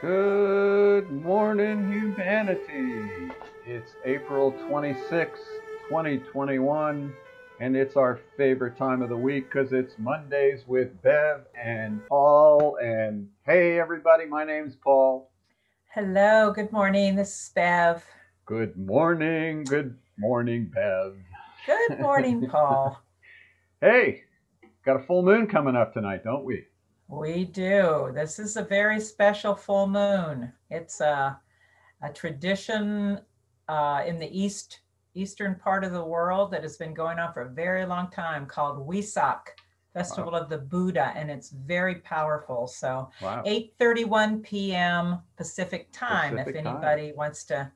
Good morning, humanity. It's April 26, 2021, and it's our favorite time of the week because it's Mondays with Bev and Paul. And hey, everybody, my name's Paul. Hello, good morning. This is Bev. Good morning, good morning, Bev. Good morning, Paul. Hey, got a full moon coming up tonight, don't we? We do. This is a very special full moon. It's a, a tradition uh, in the east eastern part of the world that has been going on for a very long time called Wesak, Festival of the Buddha, and it's very powerful. So Wow. 8:31 p.m. Pacific time, Pacific if time. anybody wants to.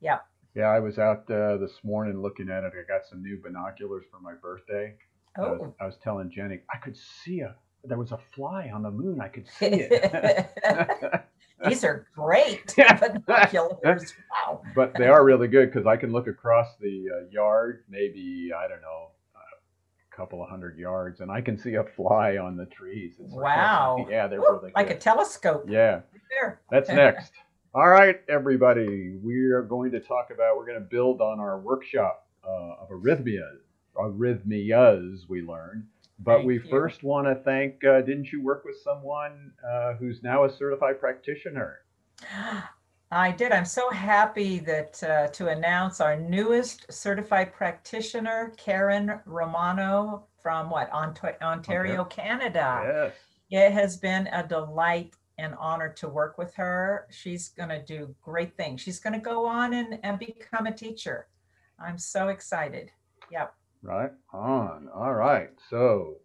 Yeah. Yeah, I was out uh, this morning looking at it. I got some new binoculars for my birthday. I was, Oh. I was telling Jenny, I could see a there was a fly on the moon. I could see it. These are great binoculars. Wow. but they are really good because I can look across the uh, yard, maybe I don't know, a couple of hundred yards, and I can see a fly on the trees. It's Wow. yeah, they're Woo, really like a telescope. yeah, There. that's next. All right, everybody, we are going to talk about. We're going to build on our workshop uh, of arrhythmia, arrhythmias we learned. But Thank we you. first want to thank. Uh, didn't you work with someone uh, who's now a certified practitioner? I did. I'm so happy that uh, to announce our newest certified practitioner, Karen Romano from what Ont- Ontario, Canada. Yes. It has been a delight and honor to work with her. She's going to do great things. She's going to go on and, and become a teacher. I'm so excited. Yep. Right on. All right. So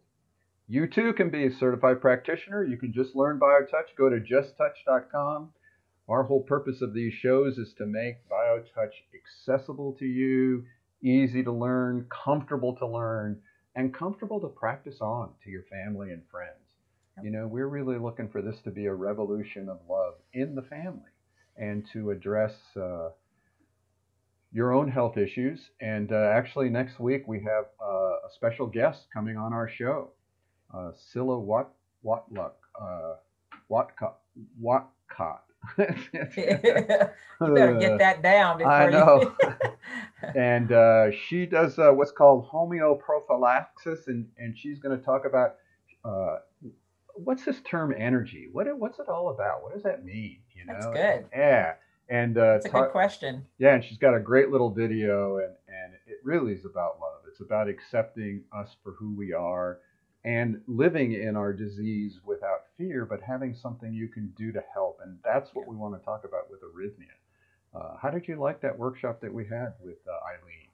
you too can be a certified practitioner. You can just learn BioTouch. Go to justtouch.com. Our whole purpose of these shows is to make BioTouch accessible to you, easy to learn, comfortable to learn, and comfortable to practice on to your family and friends. You know, we're really looking for this to be a revolution of love in the family and to address uh, your own health issues. And uh, actually, next week we have uh, a special guest coming on our show, uh, Scylla Wat Watluck uh, Watcott Watcott. you better get that down before I know. and uh, she does uh, what's called homeoprophylaxis, and, and she's going to talk about uh, what's this term energy? What what's it all about? What does that mean? You know? That's good. Yeah, and uh, That's a good question. yeah, and she's got a great little video, and, and it really is about love. It's about accepting us for who we are and living in our disease without fear, but having something you can do to help. And that's what we want to talk about with arrhythmia. Uh, how did you like that workshop that we had with uh, Eileen?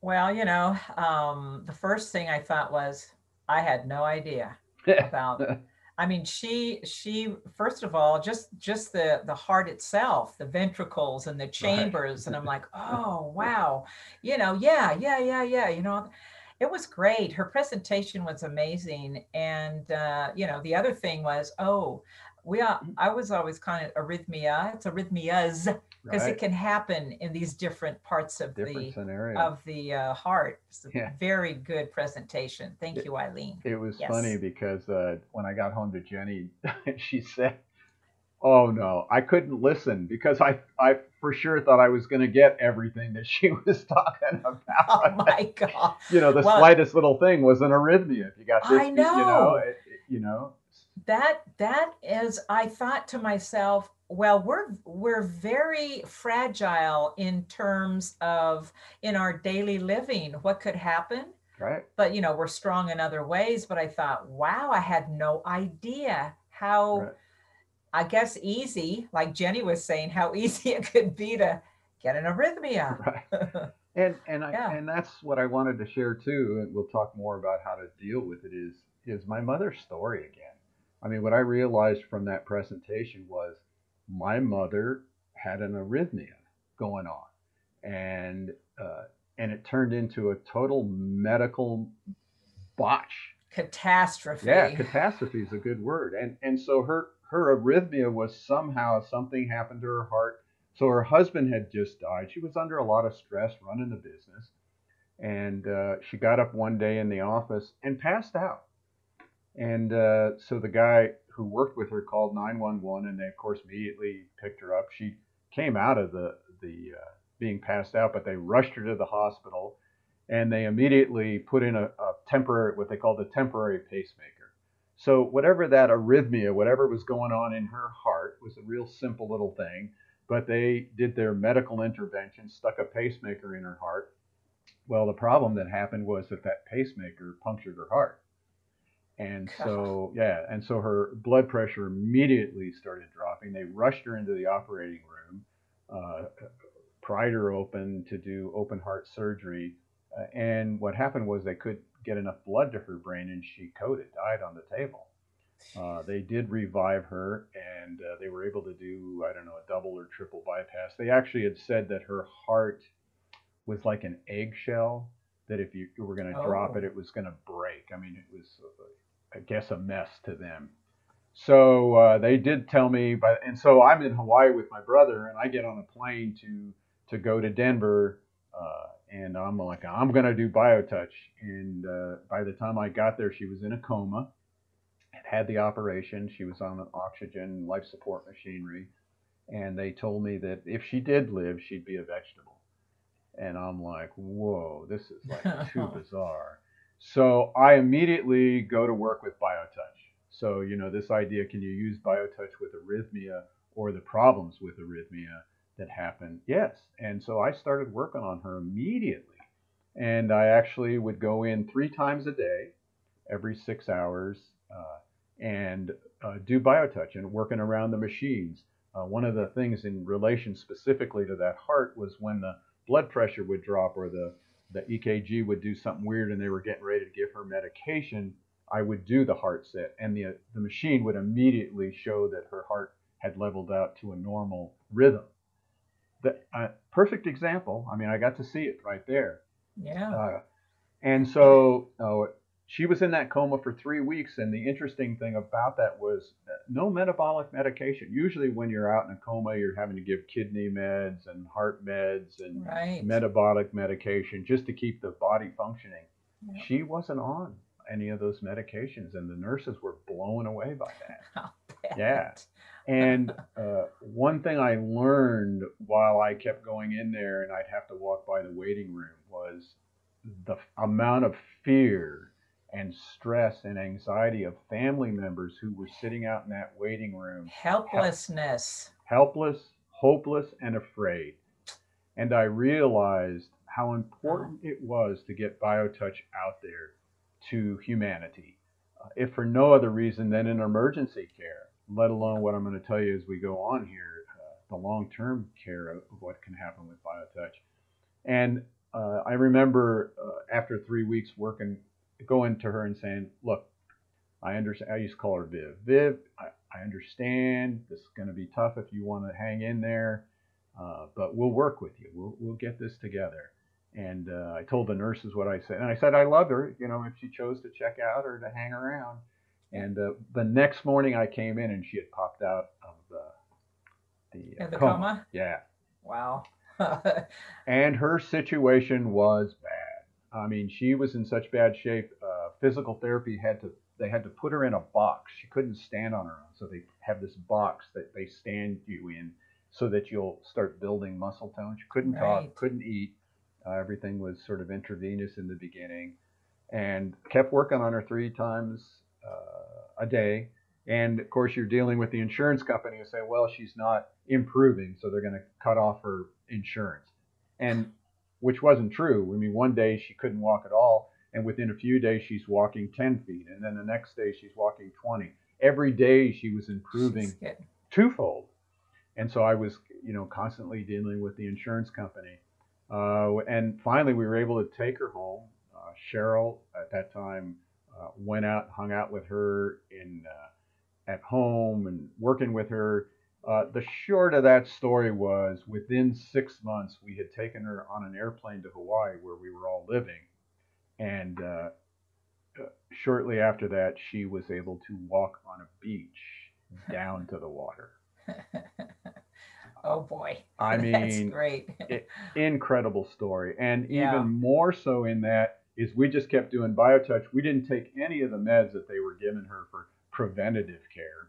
Well, you know, um, the first thing I thought was I had no idea about. I mean, she she first of all just just the the heart itself, the ventricles and the chambers, and I'm like, oh wow, you know, yeah, yeah, yeah, yeah, you know. It was great. Her presentation was amazing, and uh, you know, the other thing was, oh, we are, I was always kind of arrhythmia. It's arrhythmias because right? it can happen in these different parts of Different the scenario. of the uh, heart. It's a Yeah. very good presentation. Thank It- you, Eileen. It was Yes. funny because uh, when I got home to Jenny, she said, "Oh no, I couldn't listen because I I for sure thought I was going to get everything that she was talking about." Oh my God. you know, the Well- slightest little thing was an arrhythmia. If you got this, I you know, know. it, it- you know, That that is I thought to myself, well, we're we're very fragile in terms of in our daily living. What could happen? right? But you know, we're strong in other ways. But I thought, wow, I had no idea how Right. I guess easy, like Jenny was saying, how easy it could be to get an arrhythmia. Right. And and I Yeah. and that's what I wanted to share too. And we'll talk more about how to deal with it. Is is my mother's story again? I mean, what I realized from that presentation was my mother had an arrhythmia going on, and uh, and it turned into a total medical botch. Catastrophe. Yeah, catastrophe is a good word. And and so her her arrhythmia was somehow something happened to her heart. So her husband had just died. She was under a lot of stress running the business, and uh, she got up one day in the office and passed out. And uh, so the guy who worked with her called 911, and they of course immediately picked her up. She came out of the the uh, being passed out, but they rushed her to the hospital, and they immediately put in a, a temporary what they called a temporary pacemaker. So whatever that arrhythmia, whatever was going on in her heart, was a real simple little thing. But they did their medical intervention, stuck a pacemaker in her heart. Well, the problem that happened was that that pacemaker punctured her heart. And so, yeah, and so her blood pressure immediately started dropping. They rushed her into the operating room, uh, pried her open to do open heart surgery. Uh, and what happened was they could get enough blood to her brain, and she coded, died on the table. Uh, they did revive her, and uh, they were able to do, I don't know, a double or triple bypass. They actually had said that her heart was like an eggshell, that if you were going to oh. drop it, it was going to break. I mean, it was, I guess, a mess to them. So uh, they did tell me, but and so I'm in Hawaii with my brother, and I get on a plane to to go to Denver uh, and I'm like, I'm gonna do BioTouch. And uh, by the time I got there, she was in a coma, had had the operation. She was on an oxygen life support machinery, and they told me that if she did live, she'd be a vegetable. And I'm like, whoa, this is like too bizarre. So I immediately go to work with BioTouch. So you know this idea: can you use BioTouch with arrhythmia or the problems with arrhythmia? that happen? Yes. And so I started working on her immediately. And I actually would go in three times a day, every six hours, uh, and uh, do biotouch and working around the machines. Uh, one of the things in relation specifically to that heart was when the blood pressure would drop or the, the EKG would do something weird and they were getting ready to give her medication, I would do the heart set and the, the machine would immediately show that her heart had leveled out to a normal rhythm the uh, perfect example. I mean, I got to see it right there. Yeah. Uh, and so uh, she was in that coma for three weeks. And the interesting thing about that was uh, no metabolic medication. Usually, when you're out in a coma, you're having to give kidney meds and heart meds and right. metabolic medication just to keep the body functioning. Yep. She wasn't on any of those medications, and the nurses were blown away by that. Yeah. And uh, one thing I learned while I kept going in there and I'd have to walk by the waiting room was the amount of fear and stress and anxiety of family members who were sitting out in that waiting room. Helplessness. Helpless, hopeless, and afraid. And I realized how important it was to get BioTouch out there to humanity, uh, if for no other reason than in emergency care let alone what I'm going to tell you as we go on here, uh, the long-term care of, what can happen with BioTouch. And uh, I remember uh, after three weeks working, going to her and saying, "Look, I understand." I used to call her Viv. Viv, I, I understand this is going to be tough if you want to hang in there, uh, but we'll work with you. We'll we'll get this together. And uh, I told the nurses what I said, and I said I loved her. You know, if she chose to check out or to hang around. And uh, the next morning I came in and she had popped out of the the, uh, the coma. coma. Yeah. Wow. and her situation was bad. I mean, she was in such bad shape. Uh, physical therapy had to they had to put her in a box. She couldn't stand on her own, so they have this box that they stand you in so that you'll start building muscle tone. She couldn't right. talk, couldn't eat. Uh, everything was sort of intravenous in the beginning, and kept working on her three times uh, a day. And of course, you're dealing with the insurance company who say, well, she's not improving, so they're going to cut off her insurance. And which wasn't true. I mean, one day she couldn't walk at all, and within a few days she's walking 10 feet, and then the next day she's walking 20. Every day she was improving twofold. And so I was, you know, constantly dealing with the insurance company. Uh, and finally, we were able to take her home. Uh, Cheryl, at that time, uh, went out, hung out with her in uh, at home, and working with her. Uh, the short of that story was within six months, we had taken her on an airplane to Hawaii where we were all living. And uh, uh, shortly after that, she was able to walk on a beach down to the water. oh boy. I mean, That's great. it, incredible story. And yeah. even more so in that is we just kept doing biotouch. We didn't take any of the meds that they were giving her for preventative care.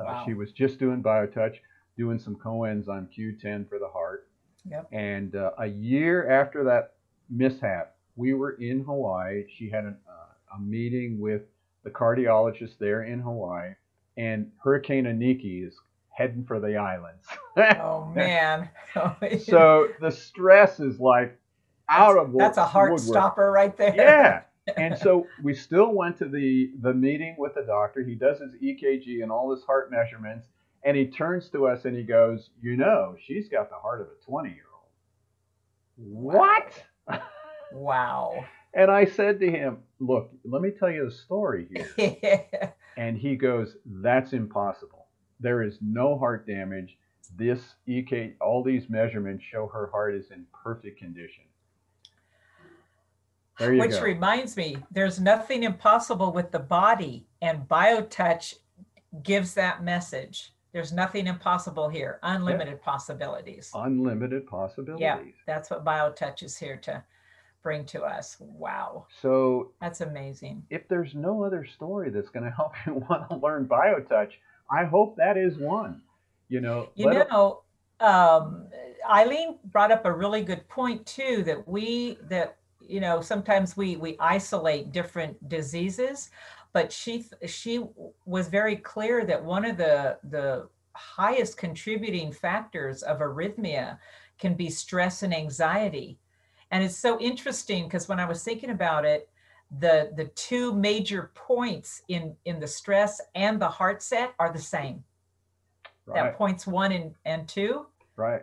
Uh, Wow. She was just doing biotouch, doing some coenzyme Q10 for the heart. Yep. And uh, a year after that mishap, we were in Hawaii. She had an, uh, a meeting with the cardiologist there in Hawaii, and Hurricane Iniki is heading for the islands. Oh man. so the stress is like out of that's a heart woodwork. stopper right there. Yeah. And so we still went to the the meeting with the doctor. He does his EKG and all his heart measurements, and he turns to us and he goes, "You know, she's got the heart of a 20 year old." What? Wow. And I said to him, "Look, let me tell you the story here." And he goes, "That's impossible. There is no heart damage. This EK, all these measurements show her heart is in perfect condition." Which go. reminds me, there's nothing impossible with the body, and BioTouch gives that message. There's nothing impossible here, unlimited possibilities. Unlimited possibilities. Yeah, that's what BioTouch is here to bring to us. Wow, So that's amazing. if there's no other story that's going to help you want to learn biotouch, I hope that is one. You know, You know, um, Eileen brought up a really good point too. That we that you know sometimes we we isolate different diseases, but she she was very clear that one of the the highest contributing factors of arrhythmia can be stress and anxiety. And it's so interesting because when I was thinking about it, the the two major points in in the stress and the heart set are the same right, that points one and, and two. right.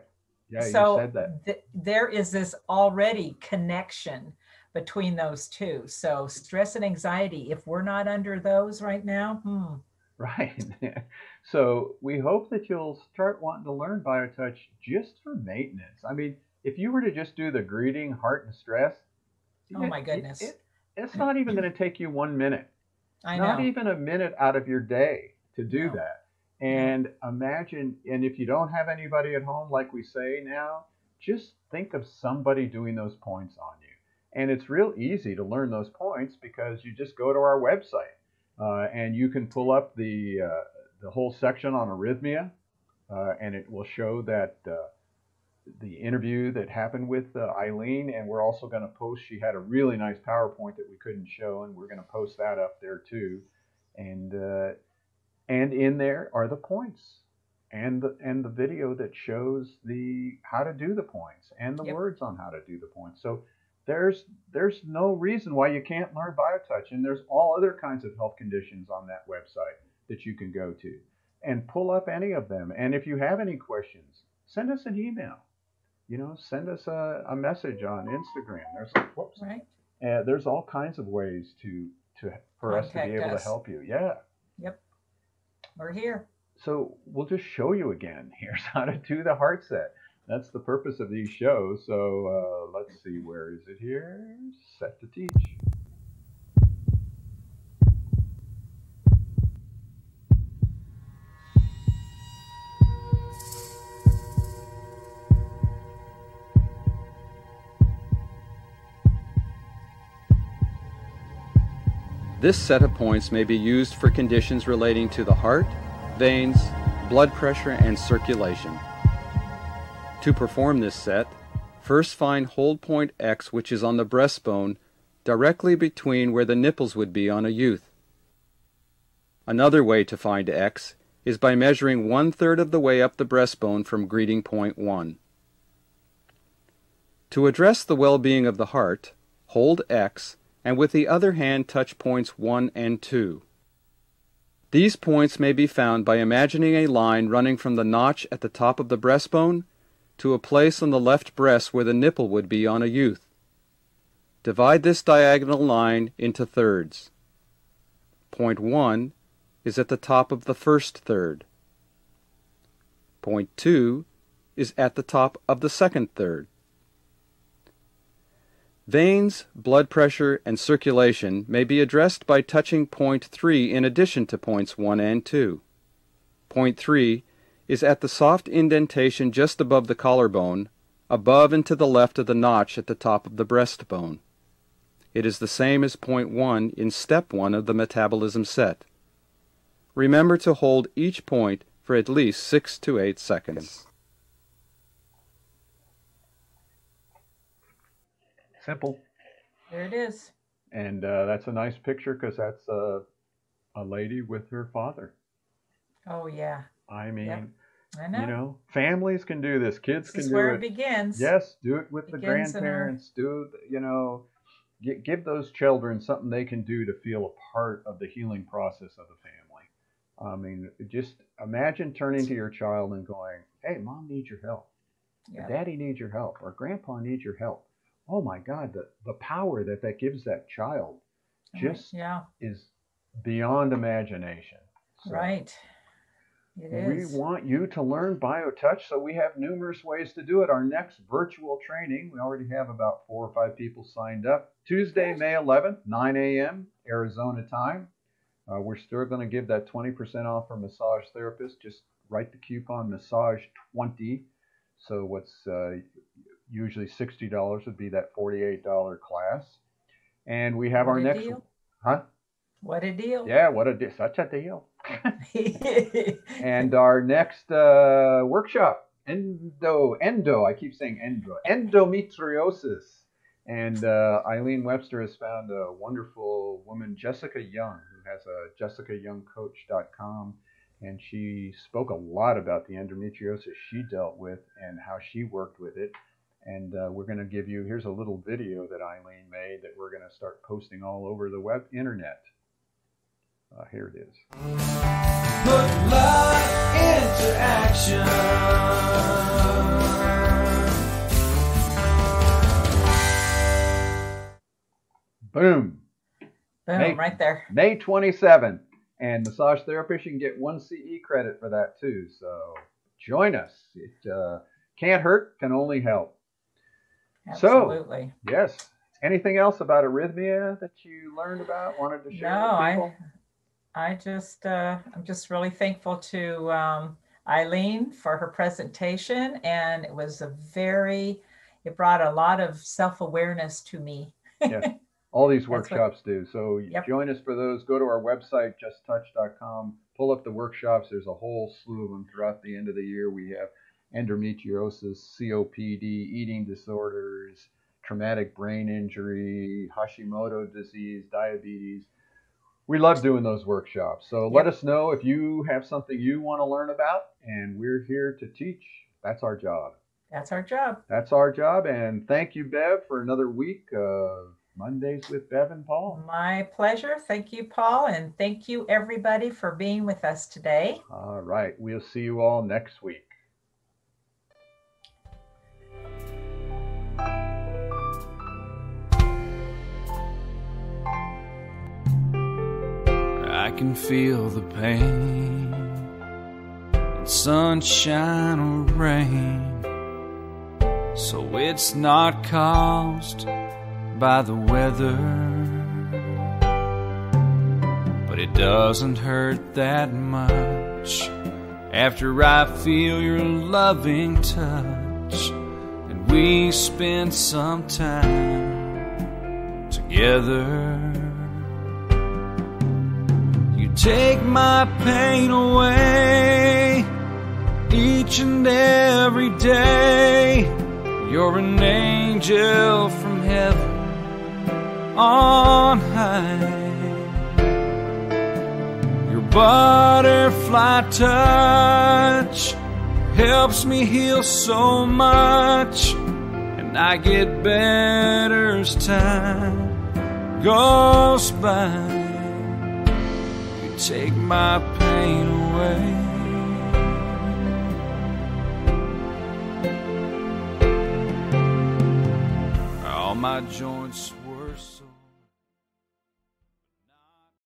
Yeah, so you said that. th- there is this already connection between those two. So stress and anxiety, if we're not under those right now, hmm, Right. so we hope that you'll start wanting to learn biotouch just for maintenance. I mean, if you were to just do the greeting, heart, and stress, Oh it- my goodness. it- it's not even going to take you one minute. I know. not even a minute out of your day to do No. that. And imagine, and if you don't have anybody at home, like we say now, just think of somebody doing those points on you. And it's real easy to learn those points because you just go to our website uh, and you can pull up the uh, the whole section on arrhythmia, uh, and it will show that uh, the interview that happened with uh, Eileen. And we're also going to post. She had a really nice PowerPoint that we couldn't show, and we're going to post that up there too. And uh, and in there are the points. And the and the video that shows the how to do the points and the Yep. words on how to do the points. So there's there's no reason why you can't learn biotouch. And there's all other kinds of health conditions on that website that you can go to and pull up any of them. And if you have any questions send us an email. You know send us a, a message on instagram. There's whoops, right? uh, there's all kinds of ways to to for us to be able us. to help you. Yeah We're here. so we'll just show you again. Here's how to do the heart set. That's the purpose of these shows. So uh, let's see, where is it here? Set to teach. This set of points may be used for conditions relating to the heart, veins, blood pressure, and circulation. To perform this set, first find hold point X which is on the breastbone directly between where the nipples would be on a youth. Another way to find X is by measuring one third of the way up the breastbone from greeting point 1. To address the well-being of the heart, hold X and with the other hand touch points 1 and 2. These points may be found by imagining a line running from the notch at the top of the breastbone to a place on the left breast where the nipple would be on a youth. Divide this diagonal line into thirds. Point 1 is at the top of the first third. Point 2 is at the top of the second third. Veins, blood pressure, and circulation may be addressed by touching point 3 in addition to points 1 and 2. Point 3 is at the soft indentation just above the collarbone, above and to the left of the notch at the top of the breastbone. it is the same as point 1 in step 1 of the metabolism set. Remember to hold each point for at least 6 to 8 seconds. Simple. There it is. And uh, that's a nice picture because that's a, a lady with her father. Oh yeah. I mean, Yep. I know. you know, families can do this. Kids this can do where it. Where it begins. Yes, do it with the our- grandparents. Do you know, gi- give those children something they can do to feel a part of the healing process of the family. I mean, just imagine turning to your child and going, "Hey, mom needs your help. Yeah. Daddy needs your help. Or grandpa needs your help." Oh my God, the the power that that gives that child just yeah. is beyond imagination. So- Right. It we want you to learn BioTouch, so we have numerous ways to do it. Our next virtual training, we already have about four or five people signed up. Tuesday, May 11th, 9 a.m. Arizona time. Uh, we're still going to give that 20% off for massage therapists. Just write the coupon massage20. So what's uh, usually $60 would be that $48 class. And we have What our next, deal. huh? What a deal. Yeah, what a deal. such a deal. and our next uh, workshop, endo, endo. I keep saying endo, endometriosis. And uh, Eileen Webster has found a wonderful woman, Jessica Young, who has a jessicayoungcoach.com, and she spoke a lot about the endometriosis she dealt with and how she worked with it. And uh, we're going to give you here's a little video that Eileen made that we're going to start posting all over the web internet. Uh, here it is. Put love into action. Boom. Boom, Hey. right there. May 27th. And massage therapist, you can get one CE credit for that too. So join us. It uh, can't hurt, can only help. So- Absolutely. Yes. Anything else about arrhythmia that you learned about, wanted to share No, with I- people? I just, uh, I'm just really thankful to um, Eileen for her presentation, and it was a very, it brought a lot of self-awareness to me. yes. All these That's what- workshops do. So Yep. join us for those. Go to our website, justtouch.com. Pull up the workshops. There's a whole slew of them throughout the end of the year. We have endometriosis, COPD, eating disorders, traumatic brain injury, Hashimoto disease, diabetes. We love doing those workshops. So let us know if you have something you want to learn about, and we're here to teach. That's our job. That's our job. That's our job. And thank you, Bev, for another week of Mondays with Bev and Paul. My pleasure. Thank you, Paul, and thank you everybody for being with us today. All right. We'll see you all next week. Can feel the pain in sunshine or rain. So it's not caused by the weather. But it doesn't hurt that much after I feel your loving touch and we spend some time together. Take my pain away each and every day. You're an angel from heaven on high. Your butterfly touch helps me heal so much, and I get better as time goes by take my pain away. All my joints